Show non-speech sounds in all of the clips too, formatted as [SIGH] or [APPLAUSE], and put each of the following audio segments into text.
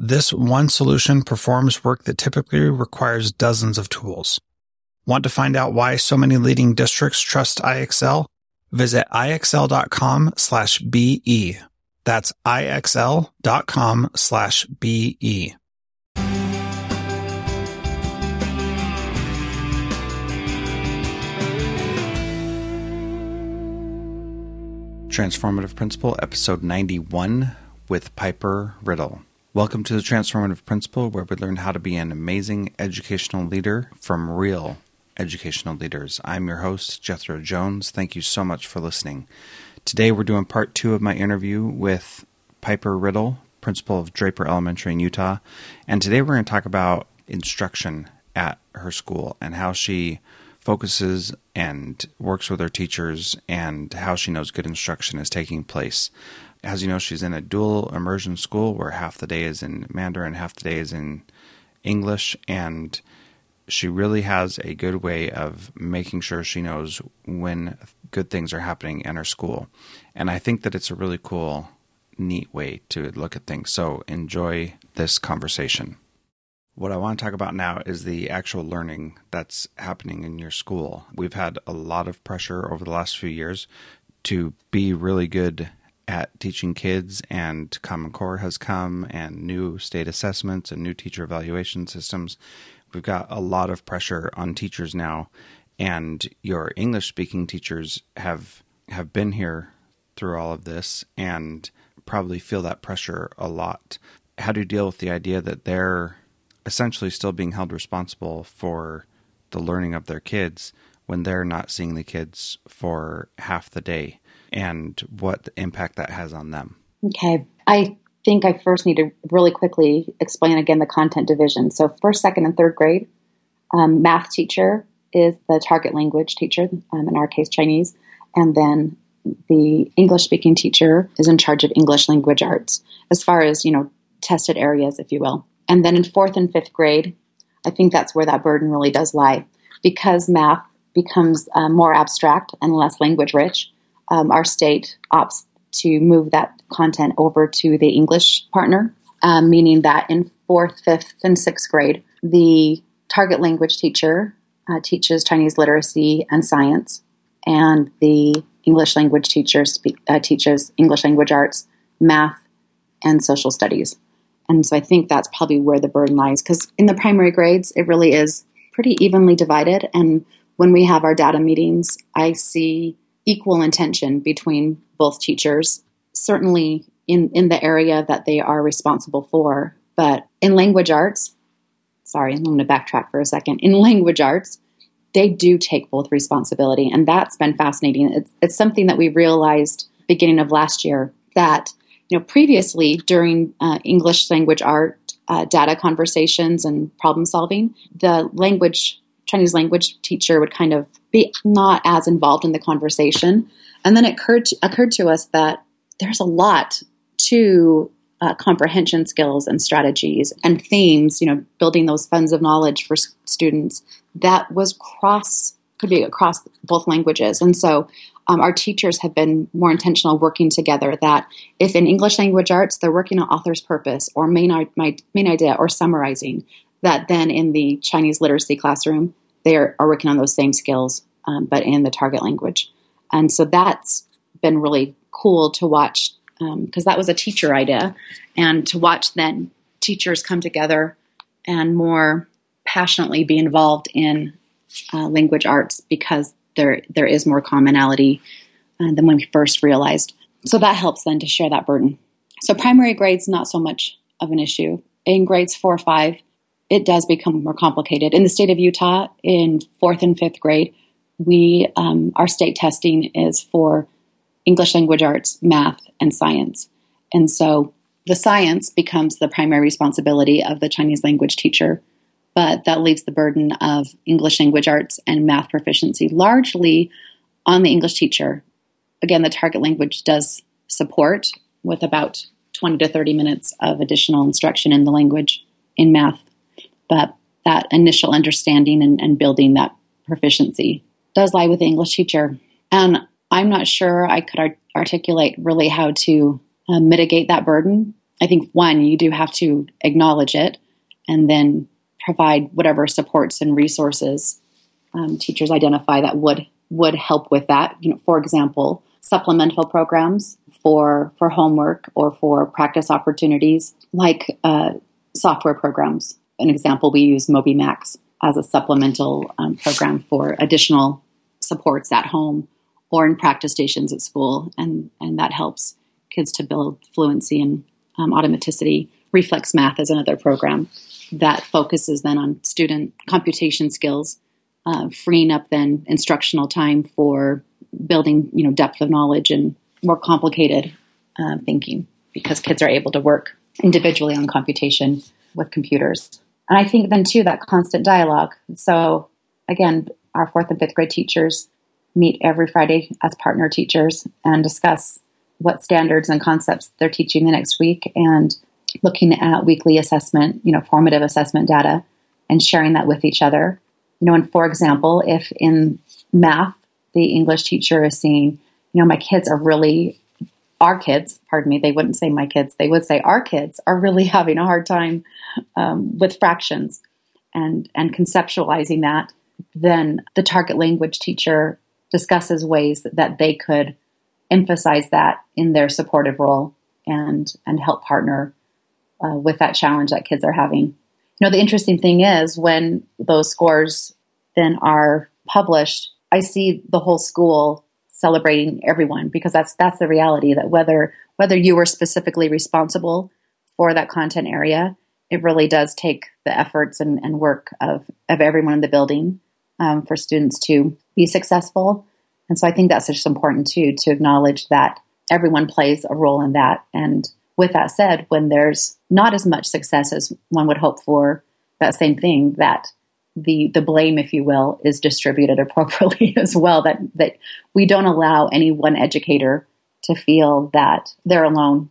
This one solution performs work that typically requires dozens of tools. Want to find out why so many leading districts trust IXL? Visit ixl.com slash BE. That's ixl.com slash BE. Transformative Principal, episode 91 with Piper Riddle. Welcome to the Transformative Principal, where we learn how to be an amazing educational leader from real educational leaders. I'm your host, Jethro Jones. Thank you so much for listening. Today, we're doing part two of my interview with Piper Riddle, principal of Draper Elementary in Utah. And today, we're going to talk about instruction at her school and how she focuses and works with her teachers and how she knows good instruction is taking place. As you know, she's in a dual immersion school where half the day is in Mandarin, half the day is in English, and she really has a good way of making sure she knows when good things are happening in her school. And I think that it's a really cool, neat way to look at things. So enjoy this conversation. What I want to talk about now is the actual learning that's happening in your school. We've had a lot of pressure over the last few years to be really good at teaching kids, and Common Core has come, and new state assessments and new teacher evaluation systems. We've got a lot of pressure on teachers now, and your English speaking teachers have have been here through all of this and probably feel that pressure a lot. How do you deal with the idea that they're essentially still being held responsible for the learning of their kids when they're not seeing the kids for half the day and what impact that has on them. Okay. I think I first need to really quickly explain again the content division. So, first, second, and third grade, um, math teacher is the target language teacher, um, in our case, Chinese, and then the English speaking teacher is in charge of English language arts as far as, you know, tested areas, if you will. And then in fourth and fifth grade, I think that's where that burden really does lie. Because math becomes uh, more abstract and less language rich, um, our state opts to move that content over to the English partner, um, meaning that in fourth, fifth, and sixth grade, the target language teacher uh, teaches Chinese literacy and science, and the English language teacher spe- uh, teaches English language arts, math, and social studies. And so I think that's probably where the burden lies because in the primary grades, it really is pretty evenly divided. And when we have our data meetings, I see equal intention between both teachers, certainly in, in the area that they are responsible for. But in language arts, sorry, I'm going to backtrack for a second. In [LAUGHS] language arts, they do take both responsibility. And that's been fascinating. It's, it's something that we realized beginning of last year that you know, previously during uh, English language art uh, data conversations and problem solving, the language Chinese language teacher would kind of be not as involved in the conversation. And then it occurred to, occurred to us that there's a lot to uh, comprehension skills and strategies and themes, you know, building those funds of knowledge for s- students that was cross, could be across both languages. And so um, our teachers have been more intentional working together that if in English language arts they're working on author's purpose or main, main idea or summarizing, that then in the Chinese literacy classroom they are, are working on those same skills, um, but in the target language. And so that's been really cool to watch because um, that was a teacher idea, and to watch then teachers come together and more passionately be involved in uh, language arts because there there is more commonality uh, than when we first realized. So that helps then to share that burden. So primary grades not so much of an issue. In grades four or five, it does become more complicated. In the state of Utah, in fourth and fifth grade, we um, our state testing is for English language arts, math, and science. And so the science becomes the primary responsibility of the Chinese language teacher, but that leaves the burden of English language arts and math proficiency largely on the English teacher. Again, the target language does support with about 20 to 30 minutes of additional instruction in the language in math, but that initial understanding and, and building that proficiency does lie with the English teacher. And I'm not sure I could art- articulate really how to uh, mitigate that burden. I think one, you do have to acknowledge it and then provide whatever supports and resources um, teachers identify that would would help with that. You know, for example, supplemental programs for for homework or for practice opportunities, like uh, software programs. An example, we use MobyMax as a supplemental um, program for additional supports at home or in practice stations at school, and and that helps kids to build fluency and um, automaticity. Reflex Math is another program that focuses then on student computation skills, uh, freeing up then instructional time for building you know depth of knowledge and more complicated uh, thinking because kids are able to work individually on computation with computers. And I think then too that constant dialogue. So again, our fourth and fifth grade teachers meet every Friday as partner teachers and discuss what standards and concepts they're teaching the next week and looking at weekly assessment, you know, formative assessment data and sharing that with each other. You know, and for example, if in math the English teacher is seeing, you know, my kids are really our kids, pardon me, they wouldn't say my kids, they would say our kids are really [LAUGHS] having a hard time um, with fractions and and conceptualizing that. Then the target language teacher discusses ways that they could emphasize that in their supportive role and and help partner uh, with that challenge that kids are having. You know, the interesting thing is when those scores then are published, I see the whole school celebrating everyone because that's that's the reality that whether whether you were specifically responsible for that content area, it really does take the efforts and, and work of of everyone in the building um, for students to be successful. And so I think that's just important too to acknowledge that everyone plays a role in that. And with that said, when there's not as much success as one would hope for, that same thing that the the blame, if you will, is distributed [LAUGHS] appropriately as well. That that we don't allow any one educator to feel that they're alone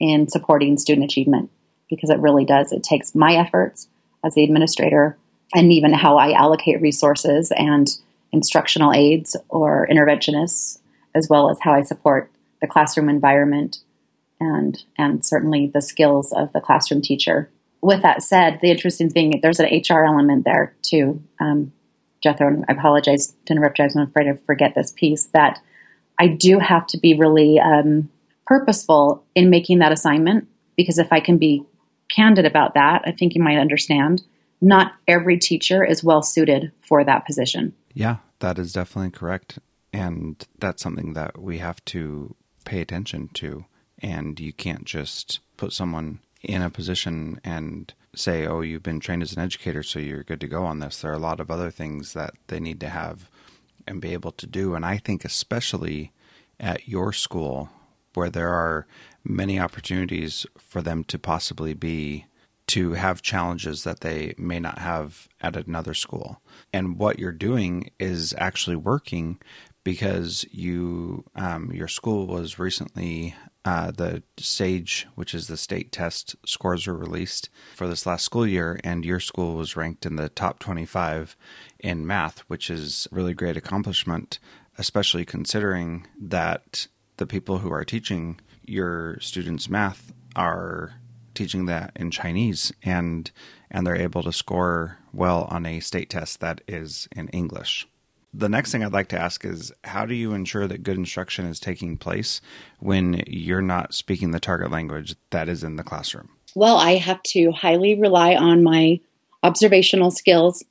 in supporting student achievement because it really does. It takes my efforts as the administrator and even how I allocate resources and instructional aides or interventionists, as well as how I support the classroom environment and and certainly the skills of the classroom teacher. With that said, the interesting thing there's an HR element there too. Um, Jethro, I apologize to interrupt. I'm afraid to forget this piece that I do have to be really um, purposeful in making that assignment because if I can be candid about that, I think you might understand. Not every teacher is well suited for that position. Yeah, that is definitely correct. And that's something that we have to pay attention to. And you can't just put someone in a position and say, oh, you've been trained as an educator, so you're good to go on this. There are a lot of other things that they need to have and be able to do. And I think, especially at your school, where there are many opportunities for them to possibly be to have challenges that they may not have at another school. And what you're doing is actually working because you um, your school was recently uh, the SAGE, which is the state test scores were released for this last school year, and your school was ranked in the top 25 in math, which is really great accomplishment, especially considering that the people who are teaching your students math are teaching that in Chinese and and they're able to score well on a state test that is in English. The next thing I'd like to ask is how do you ensure that good instruction is taking place when you're not speaking the target language that is in the classroom? Well, I have to highly rely on my observational skills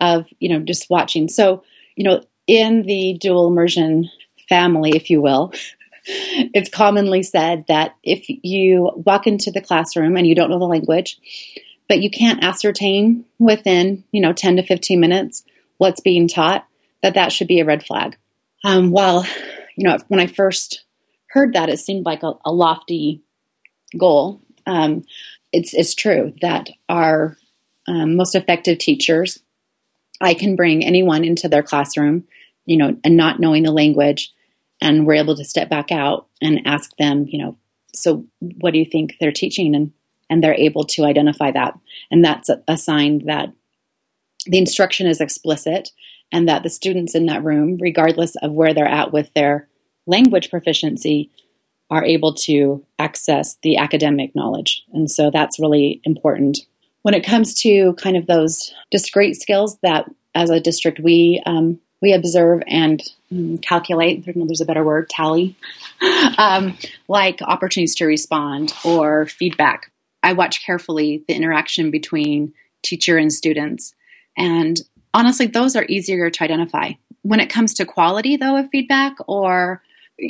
of, you know, just watching. So, you know, in the dual immersion family, if you will, it's commonly said that if you walk into the classroom and you don't know the language, but you can't ascertain within, you know, 10 to 15 minutes what's being taught, that that should be a red flag. Um, while, you know, when I first heard that, it seemed like a, a lofty goal. Um, it's, it's true that our um, most effective teachers, I can bring anyone into their classroom, you know, and not knowing the language, and we're able to step back out and ask them, you know, so what do you think they're teaching? And and they're able to identify that. And that's a, sign that the instruction is explicit and that the students in that room, regardless of where they're at with their language proficiency, are able to access the academic knowledge. And so that's really important. When it comes to kind of those discrete skills that as a district we um, we observe and um, calculate, there's a better word, tally, [LAUGHS] um, like opportunities to respond or feedback. I watch carefully the interaction between teacher and students. And honestly, those are easier to identify. When it comes to quality, though, of feedback, or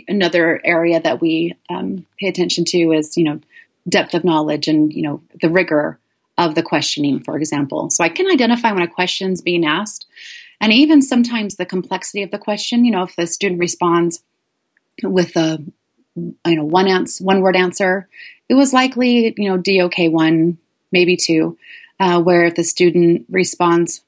another area that we um, pay attention to is, you know, depth of knowledge and, you know, the rigor of the questioning, for example. So I can identify when a question's being asked, and even sometimes the complexity of the question. You know, if the student responds with a you know one answer, one word answer, it was likely you know DOK one, maybe two, uh, where if the student responds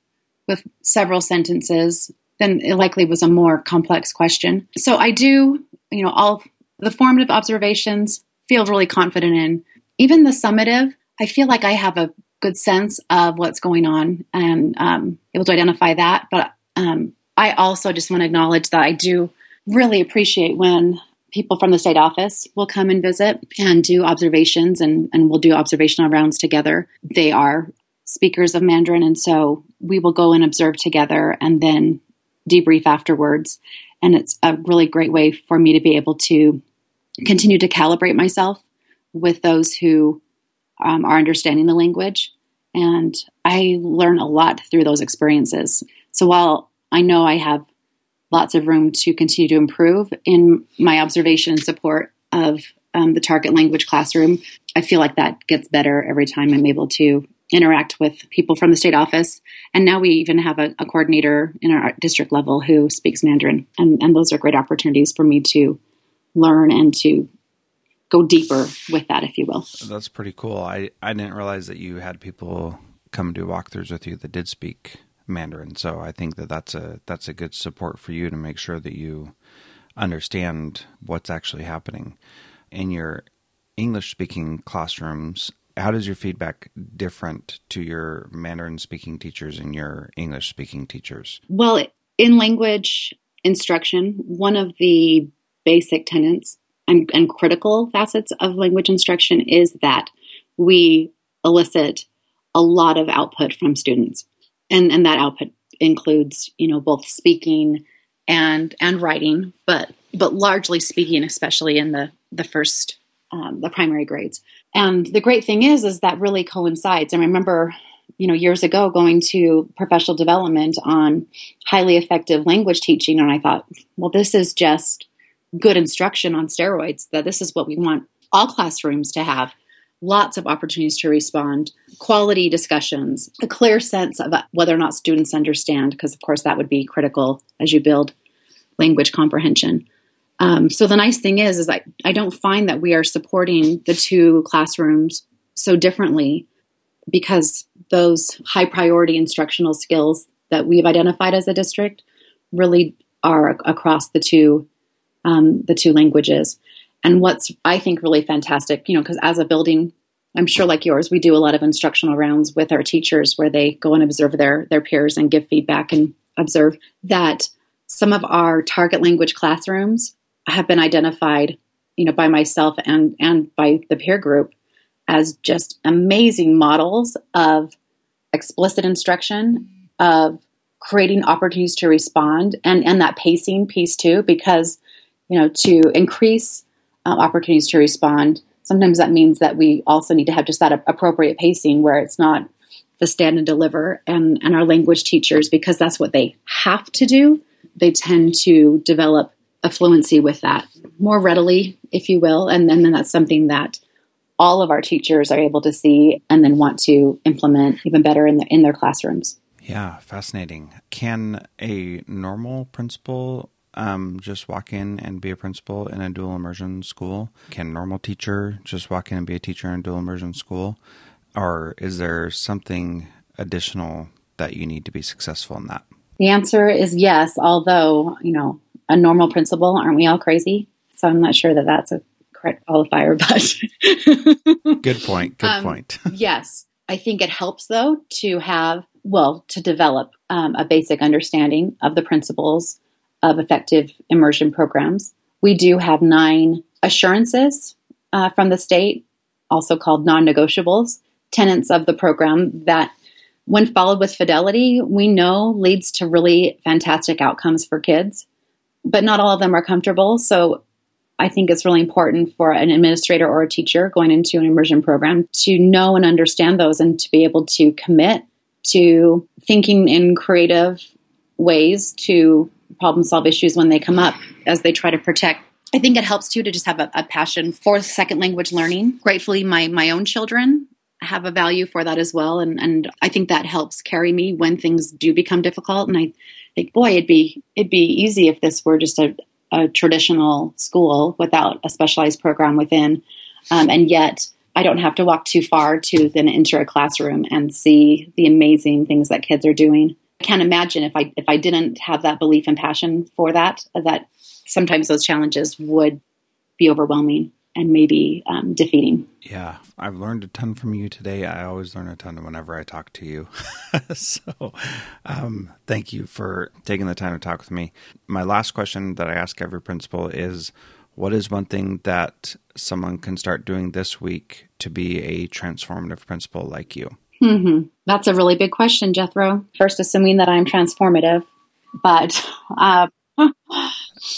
with several sentences, then it likely was a more complex question. So I do you know all the formative observations feel really confident in. Even the summative, I feel like I have a good sense of what's going on and um, able to identify that. But um, I also just want to acknowledge that I do really appreciate when people from the state office will come and visit and do observations and, and we'll do observational rounds together. They are speakers of Mandarin, and so we will go and observe together and then debrief afterwards. And it's a really great way for me to be able to continue to calibrate myself with those who um, are understanding the language. And I learn a lot through those experiences. So while I know I have lots of room to continue to improve in my observation and support of um, the target language classroom. I feel like that gets better every time I'm able to interact with people from the state office. And now we even have a, a coordinator in our district level who speaks Mandarin. And, and those are great opportunities for me to learn and to go deeper with that, if you will. That's pretty cool. I, I didn't realize that you had people come do walkthroughs with you that did speak Mandarin. So I think that that's a that's a good support for you to make sure that you understand what's actually happening in your English speaking classrooms. How does your feedback different to your Mandarin speaking teachers and your English speaking teachers? Well, in language instruction, one of the basic tenets and, and critical facets of language instruction is that we elicit a lot of output from students and and that output includes you know both speaking and and writing, but but largely speaking, especially in the the first um, the primary grades. And the great thing is, is that really coincides. I remember, you know, years ago going to professional development on highly effective language teaching, and I thought, well, this is just good instruction on steroids. That this is what we want all classrooms to have lots of opportunities to respond, quality discussions, a clear sense of whether or not students understand, because of course that would be critical as you build language comprehension. Um, so the nice thing is, is I, I don't find that we are supporting the two classrooms so differently because those high priority instructional skills that we've identified as a district really are across the two um, the two languages. And what's I think really fantastic, you know, because as a building, I'm sure like yours, we do a lot of instructional rounds with our teachers where they go and observe their their peers and give feedback and observe that some of our target language classrooms have been identified, you know, by myself and and by the peer group as just amazing models of explicit instruction, of creating opportunities to respond and and that pacing piece too because you know to increase um, opportunities to respond. Sometimes that means that we also need to have just that appropriate pacing where it's not the stand and deliver. And, and our language teachers, because that's what they have to do, they tend to develop a fluency with that more readily, if you will. And then, then that's something that all of our teachers are able to see and then want to implement even better in, the, in their classrooms. Yeah, fascinating. Can a normal principal um, just walk in and be a principal in a dual immersion school? Can a normal teacher just walk in and be a teacher in a dual immersion school? Or is there something additional that you need to be successful in that? The answer is yes, although, you know, a normal principal, aren't we all crazy? So I'm not sure that that's a correct qualifier, [LAUGHS] but. Good point. Good um, point. [LAUGHS] yes. I think it helps, though, to have, well, to develop um, a basic understanding of the principles of effective immersion programs. We do have nine assurances uh, from the state, also called non negotiables, tenets of the program that when followed with fidelity, we know leads to really fantastic outcomes for kids. But not all of them are comfortable. So I think it's really important for an administrator or a teacher going into an immersion program to know and understand those and to be able to commit to thinking in creative ways to problem solve issues when they come up as they try to protect I think it helps too to just have a, a, passion for second language learning. Gratefully, my my own children have a value for that as well. And, and I think that helps carry me when things do become difficult. And I think, boy, it'd be, it'd be easy if this were just a, a traditional school without a specialized program within. Um, and yet I don't have to walk too far to then enter a classroom and see the amazing things that kids are doing. I can't imagine if I if I didn't have that belief and passion for that that sometimes those challenges would be overwhelming and maybe um, defeating. Yeah, I've learned a ton from you today. I always learn a ton whenever I talk to you. [LAUGHS] so, um, thank you for taking the time to talk with me. My last question that I ask every principal is what is one thing that someone can start doing this week to be a transformative principal like you? Mm-hmm. That's a really big question, Jethro. First, assuming that I'm transformative, but uh, [LAUGHS]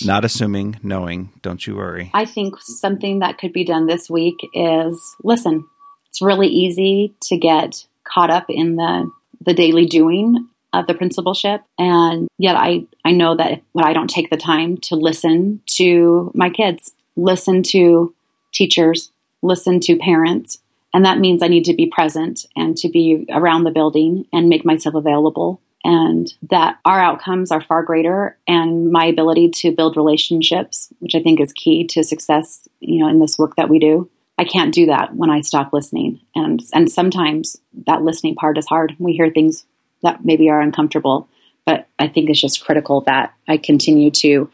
Not assuming, knowing. Don't you worry. I think something that could be done this week is listen. It's really easy to get caught up in the the daily doing of the principalship, and yet I I know that when I don't take the time to listen to my kids, listen to teachers, listen to parents, and that means I need to be present and to be around the building and make myself available. And that our outcomes are far greater and my ability to build relationships which i think is key to success you know in this work that we do i can't do that when i stop listening. And and sometimes that listening part is hard. We hear things that maybe are uncomfortable but i think it's just critical that i continue to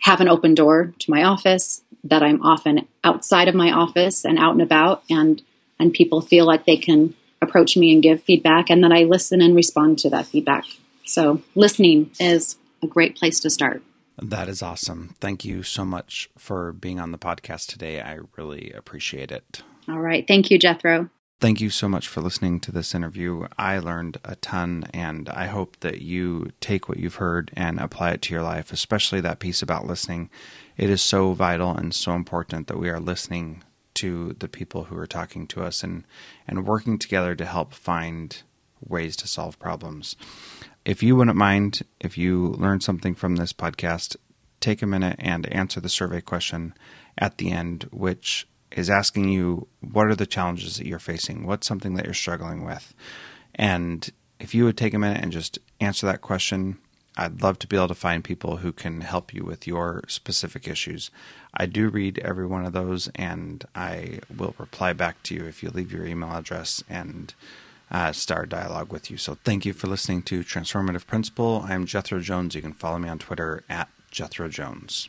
have an open door to my office that i'm often outside of my office and out and about and and people feel like they can approach me and give feedback, and that I listen and respond to that feedback. So, listening is a great place to start. That is awesome. Thank you so much for being on the podcast today. I really appreciate it. All right. Thank you, Jethro. Thank you so much for listening to this interview. I learned a ton, and I hope that you take what you've heard and apply it to your life, especially that piece about listening. It is so vital and so important that we are listening to the people who are talking to us and, and working together to help find ways to solve problems. If you wouldn't mind, if you learned something from this podcast, take a minute and answer the survey question at the end, which is asking you what are the challenges that you're facing? What's something that you're struggling with? And if you would take a minute and just answer that question, I'd love to be able to find people who can help you with your specific issues. I do read every one of those, and I will reply back to you if you leave your email address and uh, start dialogue with you. So thank you for listening to Transformative Principal. I'm Jethro Jones. You can follow me on Twitter at Jethro Jones.